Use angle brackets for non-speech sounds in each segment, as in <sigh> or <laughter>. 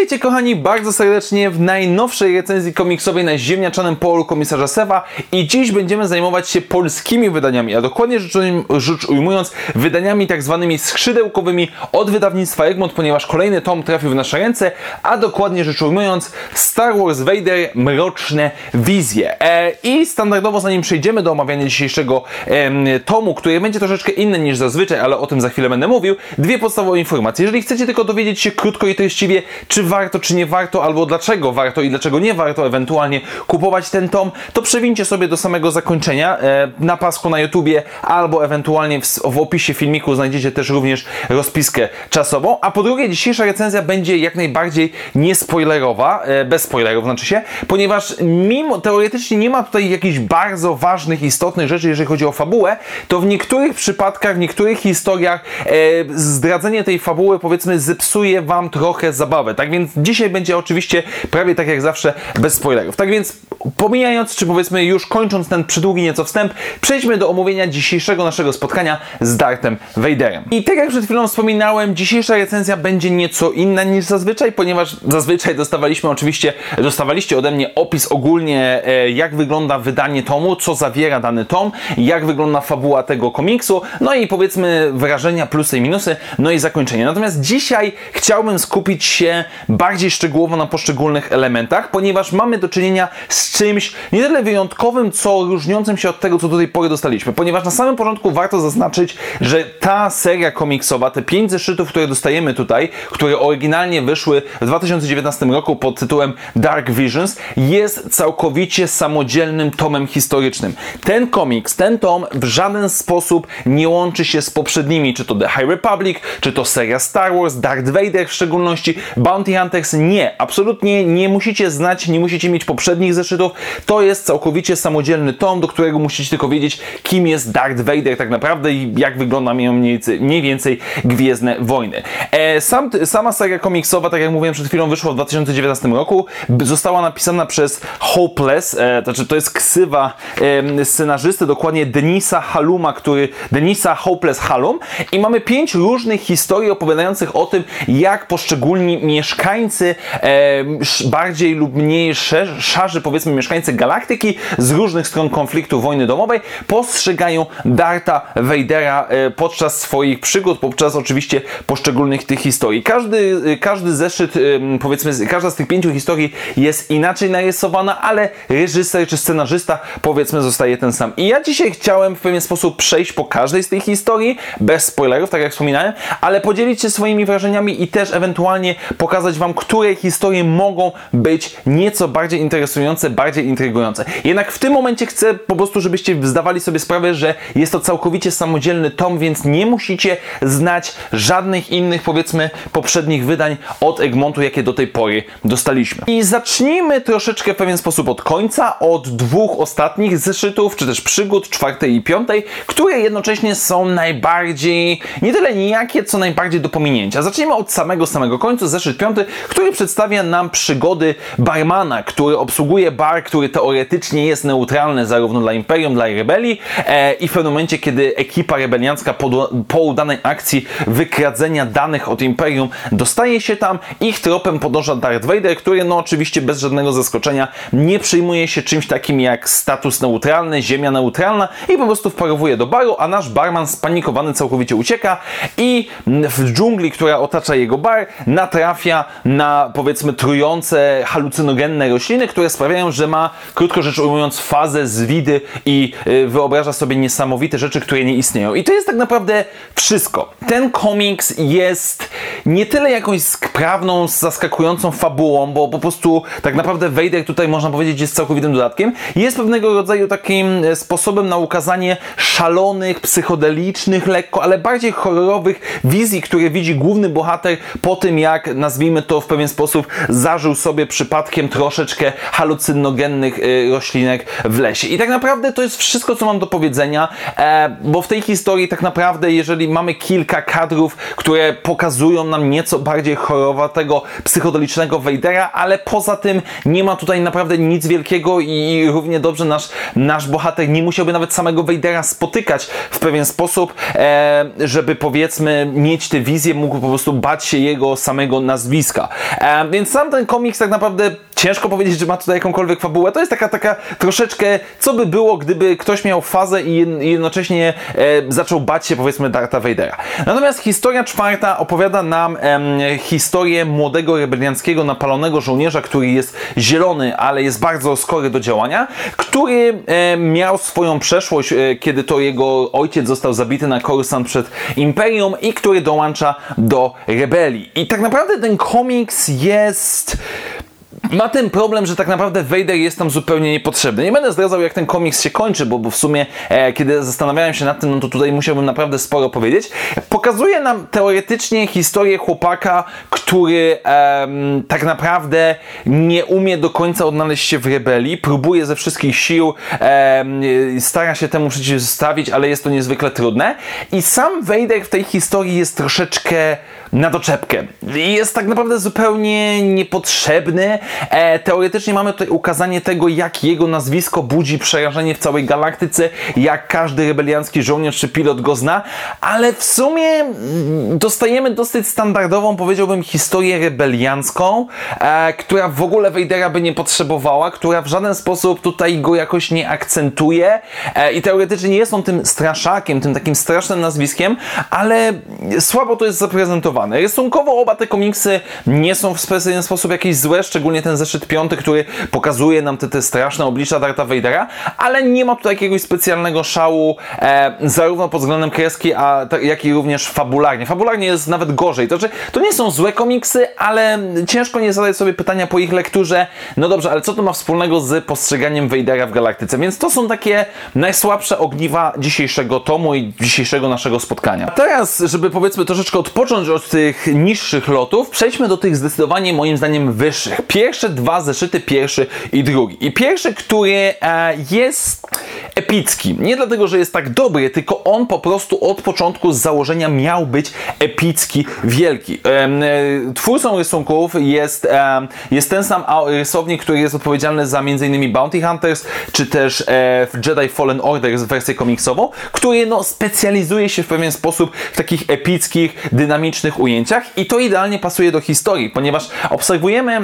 Witajcie kochani bardzo serdecznie w najnowszej recenzji komiksowej na ziemniaczanym polu komisarza Sewa i dziś będziemy zajmować się polskimi wydaniami, a dokładnie rzecz, ujmując wydaniami tak zwanymi skrzydełkowymi od wydawnictwa Egmont, ponieważ kolejny tom trafił w nasze ręce, a dokładnie rzecz ujmując Star Wars Vader Mroczne Wizje. E, I standardowo zanim przejdziemy do omawiania dzisiejszego e, tomu, który będzie troszeczkę inny niż zazwyczaj, ale o tym za chwilę będę mówił, dwie podstawowe informacje. Jeżeli chcecie tylko dowiedzieć się krótko i treściwie, czy warto, czy nie warto, albo dlaczego warto i dlaczego nie warto ewentualnie kupować ten tom, to przewincie sobie do samego zakończenia e, na pasku na YouTubie, albo ewentualnie w, w opisie filmiku znajdziecie też również rozpiskę czasową. A po drugie, dzisiejsza recenzja będzie jak najbardziej niespoilerowa, e, bez spoilerów znaczy się, ponieważ mimo teoretycznie nie ma tutaj jakichś bardzo ważnych, istotnych rzeczy, jeżeli chodzi o fabułę, to w niektórych przypadkach, w niektórych historiach e, zdradzenie tej fabuły powiedzmy zepsuje wam trochę zabawę. Tak więc dzisiaj będzie oczywiście prawie tak jak zawsze bez spoilerów. Tak więc pomijając, czy powiedzmy już kończąc ten przydługi nieco wstęp, przejdźmy do omówienia dzisiejszego naszego spotkania z Darthem Vaderem. I tak jak przed chwilą wspominałem, dzisiejsza recenzja będzie nieco inna niż zazwyczaj, ponieważ zazwyczaj dostawaliśmy oczywiście, dostawaliście ode mnie opis ogólnie, e, jak wygląda wydanie tomu, co zawiera dany tom, jak wygląda fabuła tego komiksu, no i powiedzmy wrażenia, plusy i minusy, no i zakończenie. Natomiast dzisiaj chciałbym skupić się bardziej szczegółowo na poszczególnych elementach, ponieważ mamy do czynienia z czymś nie tyle wyjątkowym, co różniącym się od tego, co do tej pory dostaliśmy. Ponieważ na samym początku warto zaznaczyć, że ta seria komiksowa, te pięć zeszytów, które dostajemy tutaj, które oryginalnie wyszły w 2019 roku pod tytułem Dark Visions, jest całkowicie samodzielnym tomem historycznym. Ten komiks, ten tom w żaden sposób nie łączy się z poprzednimi, czy to The High Republic, czy to seria Star Wars, Darth Vader w szczególności, Bounty Nie, absolutnie nie musicie znać, nie musicie mieć poprzednich zeszytów. To jest całkowicie samodzielny tom, do którego musicie tylko wiedzieć, kim jest Darth Vader tak naprawdę i jak wygląda mniej więcej Gwiezdne Wojny. E, sam, sama seria komiksowa, tak jak mówiłem przed chwilą, wyszła w 2019 roku. Została napisana przez Hopeless, e, to znaczy to jest ksywa e, scenarzysty, dokładnie Denisa Haluma, który Denisa Hopeless Halum i mamy pięć różnych historii opowiadających o tym, jak poszczególni mieszkańcy, e, bardziej lub mniej szarzy, powiedzmy mieszkańcy galaktyki z różnych stron konfliktu wojny domowej postrzegają Darta Vadera e, podczas swoich przygód, podczas oczywiście poszczególnych tych historii. Każdy, każdy zeszyt, e, powiedzmy, każda z tych pięciu historii jest inaczej narysowana, ale reżyser czy scenarzysta, powiedzmy, zostaje ten sam. I ja dzisiaj chciałem w pewien sposób przejść po każdej z tych historii, bez spoilerów, tak jak wspominałem, ale podzielić się swoimi wrażeniami i też ewentualnie pokazać Wam, które historie mogą być nieco bardziej interesujące, bardziej intrygujące. Jednak w tym momencie chcę po prostu, żebyście zdawali sobie sprawę, że jest to całkowicie samodzielny tom, więc nie musicie znać żadnych innych, powiedzmy, poprzednich wydań od Egmontu, jakie do tej pory dostaliśmy. I zacznijmy troszeczkę w pewien sposób od końca, od dwóch ostatnich zeszytów, czy też przygód czwartej i piątej, które jednocześnie są najbardziej, nie tyle nijakie, co najbardziej do pominięcia. Zacznijmy od samego, samego końca, zeszyt piąty, który przedstawia nam przygody barmana, który obsługuje bar, który teoretycznie jest neutralny zarówno dla Imperium, dla rebelii e, i w pewnym momencie, kiedy ekipa rebeliancka po, po udanej akcji wykradzenia danych od Imperium dostaje się tam, ich tropem podąża Darth Vader, który no oczywiście bez żadnego zaskoczenia nie przyjmuje się czymś takim jak status neutralny, ziemia neutralna i po prostu wparowuje do baru, a nasz barman spanikowany całkowicie ucieka i w dżungli, która otacza jego bar, natrafia na powiedzmy trujące, halucynogenne rośliny, które sprawiają, że ma, krótko rzecz ujmując, fazę zwidy i y, wyobraża sobie niesamowite rzeczy, które nie istnieją. I to jest tak naprawdę wszystko. Ten komiks jest nie tyle jakąś sprawną, zaskakującą fabułą, bo po prostu tak naprawdę Vader tutaj można powiedzieć jest całkowitym dodatkiem. Jest pewnego rodzaju takim e, sposobem na ukazanie szalonych, psychodelicznych, lekko, ale bardziej horrorowych wizji, które widzi główny bohater po tym, jak nazwijmy to w pewien sposób zażył sobie przypadkiem troszeczkę halucynogennych y, roślinek w lesie. I tak naprawdę to jest wszystko, co mam do powiedzenia, e, bo w tej historii tak naprawdę, jeżeli mamy kilka kadrów, które pokazują nam nieco bardziej chorowatego, psychodelicznego Vadera, ale poza tym nie ma tutaj naprawdę nic wielkiego i równie dobrze nasz, nasz bohater nie musiałby nawet samego Vadera spotykać w pewien sposób, e, żeby powiedzmy mieć tę wizję, mógł po prostu bać się jego samego nazwiska. E, więc sam ten komiks tak naprawdę ciężko powiedzieć, że ma tutaj jakąkolwiek fabułę. To jest taka, taka troszeczkę, co by było, gdyby ktoś miał fazę i jednocześnie e, zaczął bać się powiedzmy Darta Vadera. Natomiast historia czwarta opowiada nam historię młodego rebelianckiego napalonego żołnierza, który jest zielony, ale jest bardzo skory do działania, który e, miał swoją przeszłość, e, kiedy to jego ojciec został zabity na Coruscant przed Imperium i który dołącza do rebelii. I tak naprawdę ten komiks jest ma ten problem, że tak naprawdę Vader jest tam zupełnie niepotrzebny. Nie będę zdradzał, jak ten komiks się kończy, bo, bo w sumie, e, kiedy zastanawiałem się nad tym, no to tutaj musiałbym naprawdę sporo powiedzieć. Pokazuje nam teoretycznie historię chłopaka, który e, tak naprawdę nie umie do końca odnaleźć się w rebelii, próbuje ze wszystkich sił, e, stara się temu przeciwstawić, ale jest to niezwykle trudne. I sam Vader w tej historii jest troszeczkę na doczepkę. Jest tak naprawdę zupełnie niepotrzebny. E, teoretycznie mamy tutaj ukazanie tego, jak jego nazwisko budzi przerażenie w całej galaktyce, jak każdy rebeliancki żołnierz czy pilot go zna, ale w sumie mm, dostajemy dosyć standardową, powiedziałbym, historię rebeliancką, e, która w ogóle Vadera by nie potrzebowała, która w żaden sposób tutaj go jakoś nie akcentuje e, i teoretycznie nie jest on tym straszakiem, tym takim strasznym nazwiskiem, ale słabo to jest zaprezentowane zaangażowany. Rysunkowo oba te komiksy nie są w specjalny sposób jakieś złe, szczególnie ten zeszyt piąty, który pokazuje nam te, te straszne oblicza Darta Vadera, ale nie ma tu jakiegoś specjalnego szału, e, zarówno pod względem kreski, a, jak i również fabularnie. Fabularnie jest nawet gorzej. To, znaczy, to nie są złe komiksy, ale ciężko nie zadać sobie pytania po ich lekturze, no dobrze, ale co to ma wspólnego z postrzeganiem Vadera w galaktyce? Więc to są takie najsłabsze ogniwa dzisiejszego tomu i dzisiejszego naszego spotkania. A teraz, żeby powiedzmy troszeczkę odpocząć od tych niższych lotów, przejdźmy do tych zdecydowanie moim zdaniem wyższych. Pierwsze dwa zeszyty, pierwszy i drugi. I pierwszy, który e, jest epicki. Nie dlatego, że jest tak dobry, tylko on po prostu od początku z założenia miał być epicki, wielki. E, twórcą rysunków jest, e, jest ten sam rysownik, który jest odpowiedzialny za m.in. Bounty Hunters, czy też e, Jedi Fallen Order z wersją komiksową, który no, specjalizuje się w pewien sposób w takich epickich, dynamicznych ujęciach i to idealnie pasuje do historii, ponieważ obserwujemy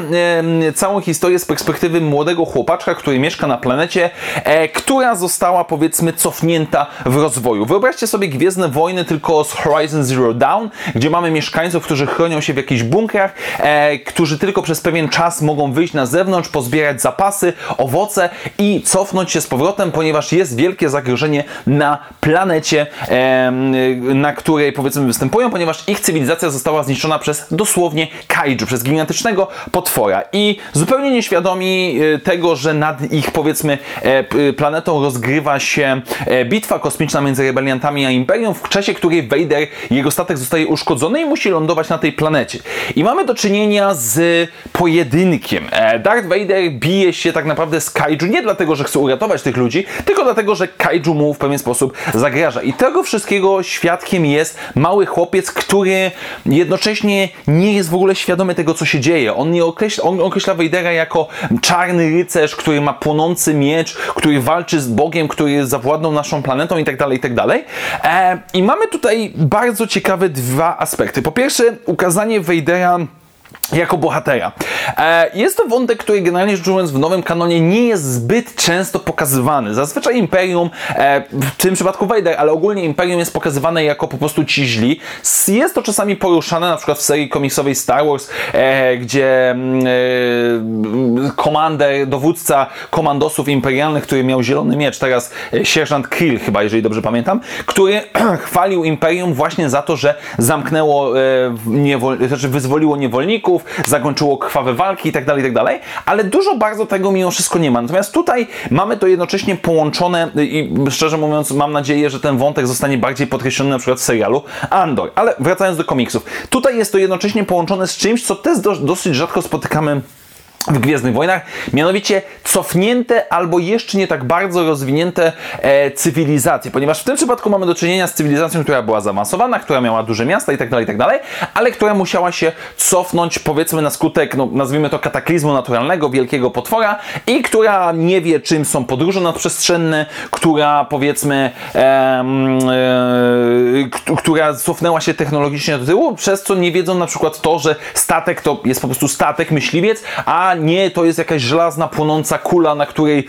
całą historię z perspektywy młodego chłopaczka, który mieszka na planecie, e, która została powiedzmy cofnięta w rozwoju. Wyobraźcie sobie Gwiezdne Wojny tylko z Horizon Zero Dawn, gdzie mamy mieszkańców, którzy chronią się w jakichś bunkrach, e, którzy tylko przez pewien czas mogą wyjść na zewnątrz, pozbierać zapasy, owoce i cofnąć się z powrotem, ponieważ jest wielkie zagrożenie na planecie, na której powiedzmy występują, ponieważ ich cywilizacja została zniszczona przez dosłownie kaiju, przez gigantycznego potwora. I zupełnie nieświadomi e, tego, że nad ich powiedzmy e, planetą rozgrywa się e, bitwa kosmiczna między rebeliantami a Imperium, w czasie której Vader, jego statek zostaje uszkodzony i musi lądować na tej planecie. I mamy do czynienia z pojedynkiem. Darth Vader bije się tak naprawdę z kaiju nie dlatego, że chce uratować tych ludzi, tylko dlatego, że kaiju mu w pewien sposób zagraża. I tego wszystkiego świadkiem jest mały chłopiec, który jednocześnie nie jest w ogóle świadomy tego, co się dzieje. On nie określa, on określa Vadera jako czarny rycerz, który ma płonący miecz, który walczy z Bogiem, który zawładnął naszą planetą i tak dalej, i tak dalej. E, I mamy tutaj bardzo ciekawe dwa aspekty. Po pierwsze, ukazanie Vadera jako bohatera. E, jest to wątek, który generalnie rzecz ujmując w nowym kanonie nie jest zbyt często pokazywany. Zazwyczaj Imperium, e, w tym przypadku Vader, ale ogólnie Imperium jest pokazywane jako po prostu ci źli. Jest to czasami poruszane, na przykład w serii komiksowej Star Wars, e, gdzie komander, dowódca komandosów imperialnych, który miał zielony miecz, teraz sierżant Krill chyba, jeżeli dobrze pamiętam, który <clears throat> chwalił Imperium właśnie za to, że zamknęło, znaczy wyzwoliło niewolników, bohaterów, zakończyło krwawe walki itd., tak itd., tak ale dużo bardzo tego mimo wszystko nie ma. Natomiast tutaj mamy to jednocześnie połączone i szczerze mówiąc mam nadzieję, że ten wątek zostanie bardziej podkreślony na przykład w serialu Andor. Ale wracając do komiksów. Tutaj jest to jednocześnie połączone z czymś, co też dosyć rzadko spotykamy w Gwiezdnych Wojnach, mianowicie cofnięte albo jeszcze nie tak bardzo rozwinięte e, cywilizacje, ponieważ w tym przypadku mamy do czynienia z cywilizacją, która była zaawansowana, która miała duże miasta i tak dalej, i tak ale która musiała się cofnąć powiedzmy na skutek, no, nazwijmy to kataklizmu naturalnego, wielkiego potwora i która nie wie czym są podróże nadprzestrzenne, która powiedzmy e, e, która cofnęła się technologicznie do tyłu, przez co nie wiedzą na przykład to, że statek to jest po prostu statek, myśliwiec, a nie, to jest jakaś żelazna, płonąca kula, na której,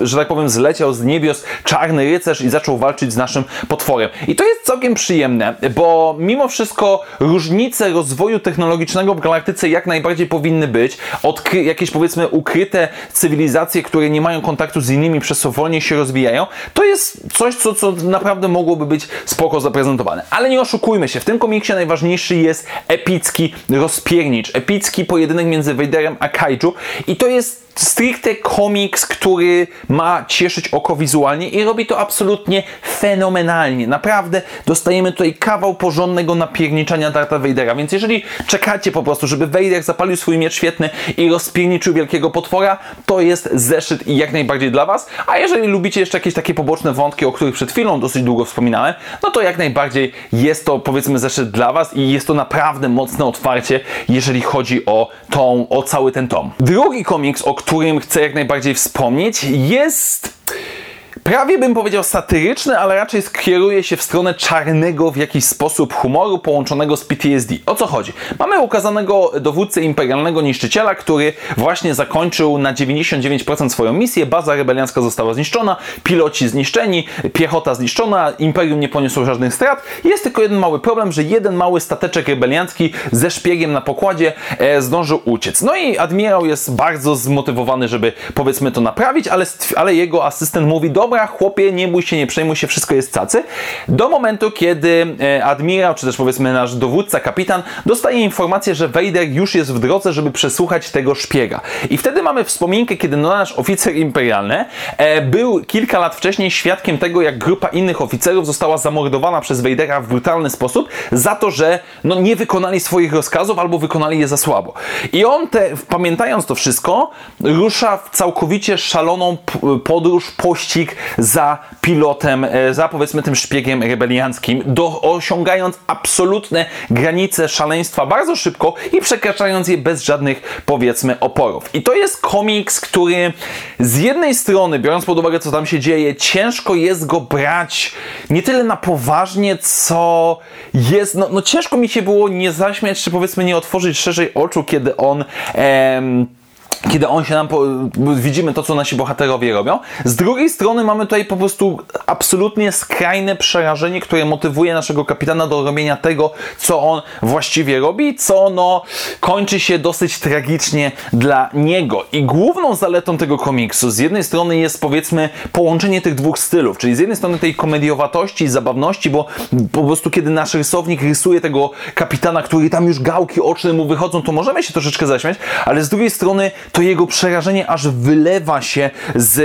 że tak powiem, zleciał z niebios czarny rycerz i zaczął walczyć z naszym potworem. I to jest całkiem przyjemne, bo mimo wszystko różnice rozwoju technologicznego w galaktyce jak najbardziej powinny być. Odkry jakieś powiedzmy ukryte cywilizacje, które nie mają kontaktu z innymi, przez co wolniej się rozwijają, to jest coś, co, co naprawdę mogłoby być spoko zaprezentowane. Ale nie oszukujmy się, w tym komiksie najważniejszy jest epicki rozpiernicz, epicki pojedynek między między Vaderem a Kaiju. I to jest stricte komiks, który ma cieszyć oko wizualnie i robi to absolutnie fenomenalnie. Naprawdę dostajemy tutaj kawał porządnego napierniczania Darta Vadera, więc jeżeli czekacie po prostu, żeby Vader zapalił swój miecz świetny i rozpierniczył wielkiego potwora, to jest zeszyt jak najbardziej dla Was. A jeżeli lubicie jeszcze jakieś takie poboczne wątki, o których przed chwilą dosyć długo wspominałem, no to jak najbardziej jest to powiedzmy zeszyt dla Was i jest to naprawdę mocne otwarcie, jeżeli chodzi o tą, o cały ten tom. Drugi komiks, o którym chcę jak najbardziej wspomnieć, jest prawie bym powiedział satyryczny, ale raczej skieruje się w stronę czarnego w jakiś sposób humoru połączonego z PTSD. O co chodzi? Mamy ukazanego dowódcę imperialnego niszczyciela, który właśnie zakończył na 99% swoją misję, baza rebeliancka została zniszczona, piloci zniszczeni, piechota zniszczona, imperium nie poniosło żadnych strat. Jest tylko jeden mały problem, że jeden mały stateczek rebeliancki ze szpiegiem na pokładzie e, zdążył uciec. No i admirał jest bardzo zmotywowany, żeby powiedzmy to naprawić, ale, ale jego asystent mówi, dobra, dobra, chłopie, nie bój się, nie przejmuj się, wszystko jest cacy. Do momentu, kiedy e, admirał, czy też powiedzmy nasz dowódca, kapitan, dostaje informację, że Vader już jest w drodze, żeby przesłuchać tego szpiega. I wtedy mamy wspominkę, kiedy no, nasz oficer imperialny e, był kilka lat wcześniej świadkiem tego, jak grupa innych oficerów została zamordowana przez Vadera w brutalny sposób za to, że no, nie wykonali swoich rozkazów albo wykonali je za słabo. I on, te, pamiętając to wszystko, rusza w całkowicie szaloną podróż, pościg za pilotem, e, za powiedzmy tym szpiegiem rebelianckim, do, osiągając absolutne granice szaleństwa bardzo szybko i przekraczając je bez żadnych powiedzmy oporów. I to jest komiks, który z jednej strony, biorąc pod uwagę co tam się dzieje, ciężko jest go brać nie tyle na poważnie, co jest, no, no ciężko mi się było nie zaśmiać, czy powiedzmy nie otworzyć szerzej oczu, kiedy on em, kiedy on się nam, po, widzimy to, co nasi bohaterowie robią. Z drugiej strony mamy tutaj po prostu absolutnie skrajne przerażenie, które motywuje naszego kapitana do robienia tego, co on właściwie robi, co no kończy się dosyć tragicznie dla niego. I główną zaletą tego komiksu z jednej strony jest powiedzmy połączenie tych dwóch stylów, czyli z jednej strony tej komediowatości zabawności, bo po prostu kiedy nasz rysownik rysuje tego kapitana, który tam już gałki oczne mu wychodzą, to możemy się troszeczkę zaśmiać, ale z drugiej strony to jego przerażenie aż wylewa się z,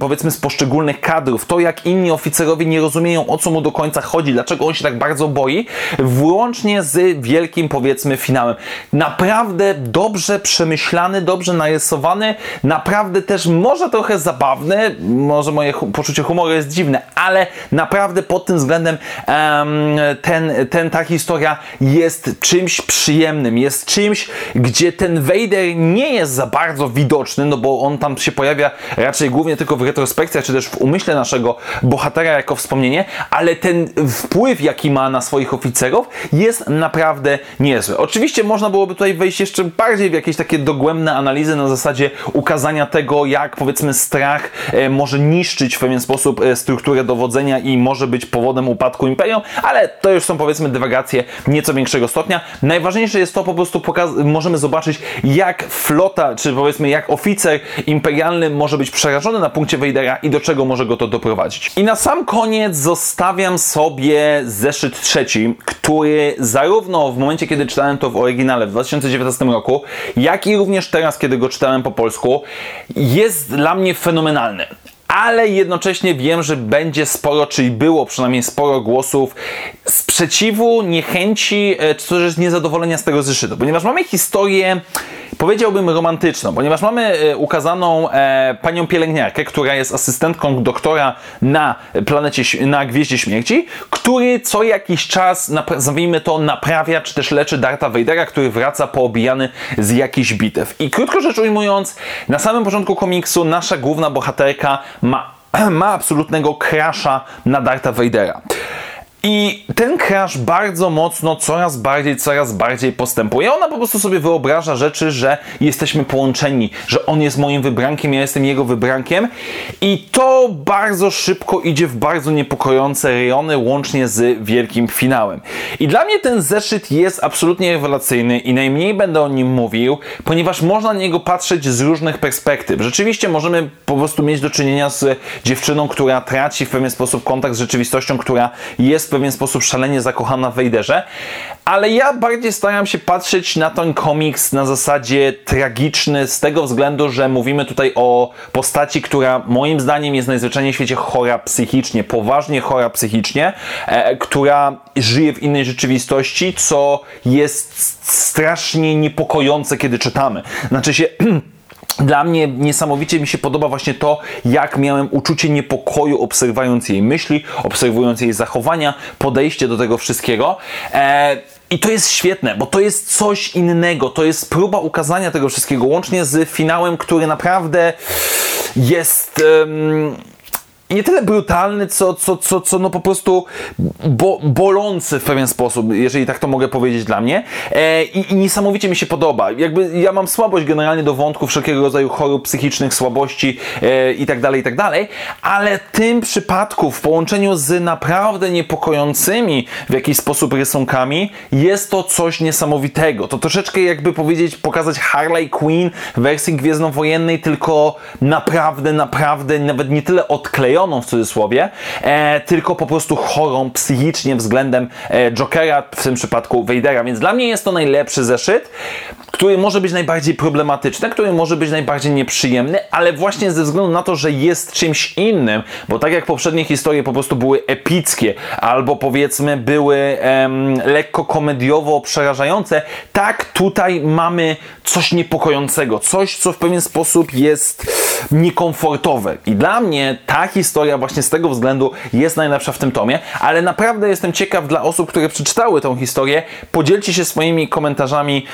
powiedzmy, z poszczególnych kadrów. To, jak inni oficerowie nie rozumieją, o co mu do końca chodzi, dlaczego on się tak bardzo boi, włącznie z wielkim, powiedzmy, finałem. Naprawdę dobrze przemyślany, dobrze narysowany, naprawdę też może trochę zabawny, może moje poczucie humoru jest dziwne, ale naprawdę pod tym względem um, ten, ten, ta historia jest czymś przyjemnym, jest czymś, gdzie ten Vader nie jest za bardzo widoczny, no bo on tam się pojawia raczej głównie tylko w retrospekcjach, czy też w umyśle naszego bohatera jako wspomnienie, ale ten wpływ, jaki ma na swoich oficerów, jest naprawdę niezły. Oczywiście można byłoby tutaj wejść jeszcze bardziej w jakieś takie dogłębne analizy na zasadzie ukazania tego, jak powiedzmy strach e, może niszczyć w pewien sposób e, strukturę dowodzenia i może być powodem upadku imperium, ale to już są powiedzmy dywagacje nieco większego stopnia. Najważniejsze jest to po prostu możemy zobaczyć, jak flota, czy powiedzmy jak oficer imperialny może być przerażony na punkcie Vadera i do czego może go to doprowadzić. I na sam koniec zostawiam sobie zeszyt trzeci, który zarówno w momencie, kiedy czytałem to w oryginale w 2019 roku, jak i również teraz, kiedy go czytałem po polsku, jest dla mnie fenomenalny ale jednocześnie wiem, że będzie sporo, czyli było przynajmniej sporo głosów sprzeciwu, niechęci, e, czy też niezadowolenia z tego zeszytu, ponieważ mamy historię powiedziałbym romantyczną, ponieważ mamy e, ukazaną e, panią pielęgniarkę, która jest asystentką doktora na planecie, na Gwieździe Śmierci, który co jakiś czas, nazwijmy to, naprawia, czy też leczy Darta Vadera, który wraca poobijany z jakichś bitew. I krótko rzecz ujmując, na samym początku komiksu nasza główna bohaterka ma, <clears throat> ma absolutnego crasha na Darta Vadera. I ten crash bardzo mocno, coraz bardziej, coraz bardziej postępuje. Ona po prostu sobie wyobraża rzeczy, że jesteśmy połączeni, że on jest moim wybrankiem, ja jestem jego wybrankiem. I to bardzo szybko idzie w bardzo niepokojące rejony, łącznie z wielkim finałem. I dla mnie ten zeszyt jest absolutnie rewelacyjny i najmniej będę o nim mówił, ponieważ można na niego patrzeć z różnych perspektyw. Rzeczywiście możemy po prostu mieć do czynienia z dziewczyną, która traci w pewien sposób kontakt z rzeczywistością, która jest w pewien sposób szalenie zakochana w Wejderze, ale ja bardziej staram się patrzeć na ten komiks na zasadzie tragiczny z tego względu, że mówimy tutaj o postaci, która moim zdaniem jest najzwyczajniej w świecie chora psychicznie, poważnie chora psychicznie, e, która żyje w innej rzeczywistości, co jest strasznie niepokojące, kiedy czytamy. Znaczy się <clears throat> Dla mnie niesamowicie mi się podoba właśnie to, jak miałem uczucie niepokoju obserwując jej myśli, obserwując jej zachowania, podejście do tego wszystkiego. E, i to jest świetne, bo to jest coś innego. To jest próba ukazania tego wszystkiego, łącznie z finałem, który naprawdę jest. Um nie tyle brutalny, co, co, co, co no po prostu bo, bolący w pewien sposób, jeżeli tak to mogę powiedzieć dla mnie. E, i, i, niesamowicie mi się podoba. Jakby ja mam słabość generalnie do wątków wszelkiego rodzaju chorób psychicznych, słabości e, i tak dalej, i tak dalej, ale tym przypadku w połączeniu z naprawdę niepokojącymi w jakiś sposób rysunkami jest to coś niesamowitego. To troszeczkę jakby powiedzieć, pokazać Harley Quinn w wersji gwiezdnowojennej, tylko naprawdę, naprawdę nawet nie tyle odklejona, w cudzysłowie, e, tylko po prostu chorą psychicznie względem e, Jokera, w tym przypadku Vadera. Więc dla mnie jest to najlepszy zeszyt, który może być najbardziej problematyczny, który może być najbardziej nieprzyjemny, ale właśnie ze względu na to, że jest czymś innym, bo tak jak poprzednie historie po prostu były epickie, albo powiedzmy były em, lekko komediowo przerażające, tak tutaj mamy coś niepokojącego, coś, co w pewien sposób jest niekomfortowe. I dla mnie ta historia właśnie z tego względu jest najlepsza w tym tomie, ale naprawdę jestem ciekaw dla osób, które przeczytały tą historię, podzielcie się swoimi komentarzami,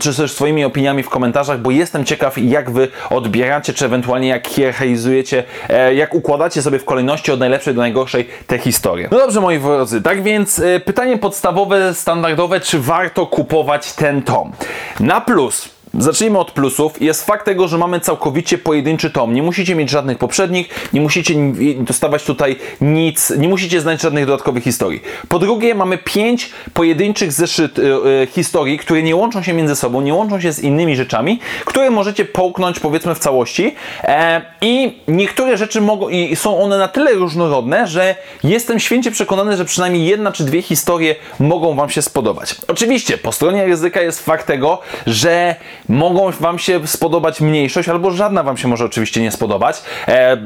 czy też swoimi opiniami w komentarzach, bo jestem ciekaw, jak wy odbieracie, czy ewentualnie jak hierarchizujecie, e, jak układacie sobie w kolejności od najlepszej do najgorszej te historie. No dobrze, moi drodzy, tak więc e, pytanie podstawowe, standardowe, czy warto kupować ten tom? Na plus Zacznijmy od plusów. Jest fakt tego, że mamy całkowicie pojedynczy tom. Nie musicie mieć żadnych poprzednich, nie musicie dostawać tutaj nic, nie musicie znać żadnych dodatkowych historii. Po drugie, mamy pięć pojedynczych zeszyt y, y, historii, które nie łączą się między sobą, nie łączą się z innymi rzeczami, które możecie połknąć powiedzmy w całości. E, I niektóre rzeczy mogą, i są one na tyle różnorodne, że jestem święcie przekonany, że przynajmniej jedna czy dwie historie mogą Wam się spodobać. Oczywiście, po stronie ryzyka jest fakt tego, że mogą Wam się spodobać mniejszość, albo żadna Wam się może oczywiście nie spodobać. E,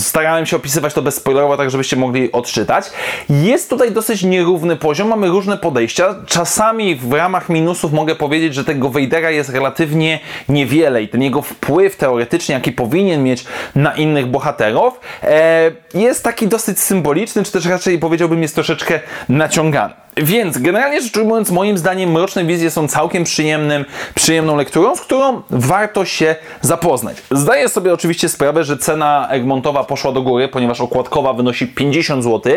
starałem się opisywać to bezspoilerowo, tak żebyście mogli odczytać. Jest tutaj dosyć nierówny poziom, mamy różne podejścia. Czasami w ramach minusów mogę powiedzieć, że tego Wejdera jest relatywnie niewiele i ten jego wpływ teoretycznie, jaki powinien mieć na innych bohaterów, e, jest taki dosyć symboliczny, czy też raczej powiedziałbym jest troszeczkę naciągany. Więc generalnie rzecz ujmując, moim zdaniem Mroczne Wizje są całkiem przyjemnym, przyjemną lekturą, z którą warto się zapoznać. Zdaję sobie oczywiście sprawę, że cena Egmontowa poszła do góry, ponieważ okładkowa wynosi 50 zł,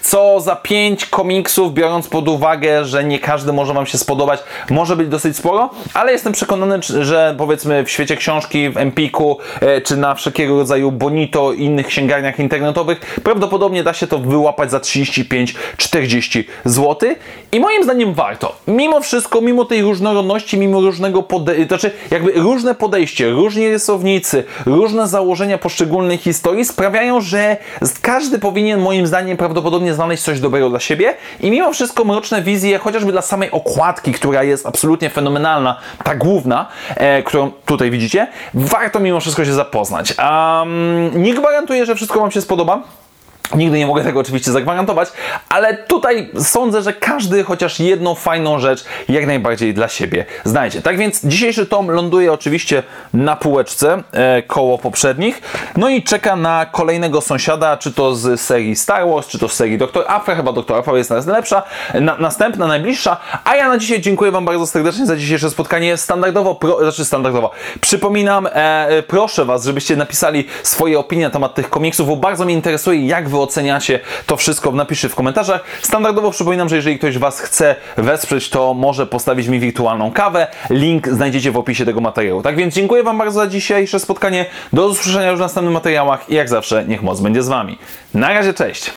co za 5 komiksów, biorąc pod uwagę, że nie każdy może Wam się spodobać, może być dosyć sporo, ale jestem przekonany, że powiedzmy w świecie książki, w Empiku, e, czy na wszelkiego rodzaju Bonito i innych księgarniach internetowych, prawdopodobnie da się to wyłapać za 35-40 zł. I moim zdaniem warto. Mimo wszystko, mimo tej różnorodności, mimo różnego podejścia, znaczy jakby różne podejście, różni rysownicy, różne założenia poszczególnych historii sprawiają, że każdy powinien moim zdaniem prawdopodobnie znaleźć coś dobrego dla siebie i mimo wszystko mroczne wizje, chociażby dla samej okładki, która jest absolutnie fenomenalna, ta główna, e, którą tutaj widzicie, warto mimo wszystko się zapoznać. Um, nie gwarantuję, że wszystko Wam się spodoba. Nigdy nie mogę tego oczywiście zagwarantować, ale tutaj sądzę, że każdy chociaż jedną fajną rzecz jak najbardziej dla siebie znajdzie. Tak więc dzisiejszy tom ląduje oczywiście na półeczce e, koło poprzednich, no i czeka na kolejnego sąsiada, czy to z serii Star Wars, czy to z serii Doktor Afra, chyba Doktor Afra jest najlepsza, na, następna, najbliższa, a ja na dzisiaj dziękuję Wam bardzo serdecznie za dzisiejsze spotkanie. Standardowo, pro, znaczy standardowo, przypominam, e, proszę Was, żebyście napisali swoje opinie na temat tych komiksów, bo bardzo mnie interesuje, jak Wy Wy oceniacie to wszystko, napiszcie w komentarzach. Standardowo przypominam, że jeżeli ktoś Was chce wesprzeć, to może postawić mi wirtualną kawę. Link znajdziecie w opisie tego materiału. Tak więc dziękuję Wam bardzo za dzisiejsze spotkanie. Do usłyszenia już w następnych materiałach i jak zawsze niech moc będzie z Wami. Na razie, cześć!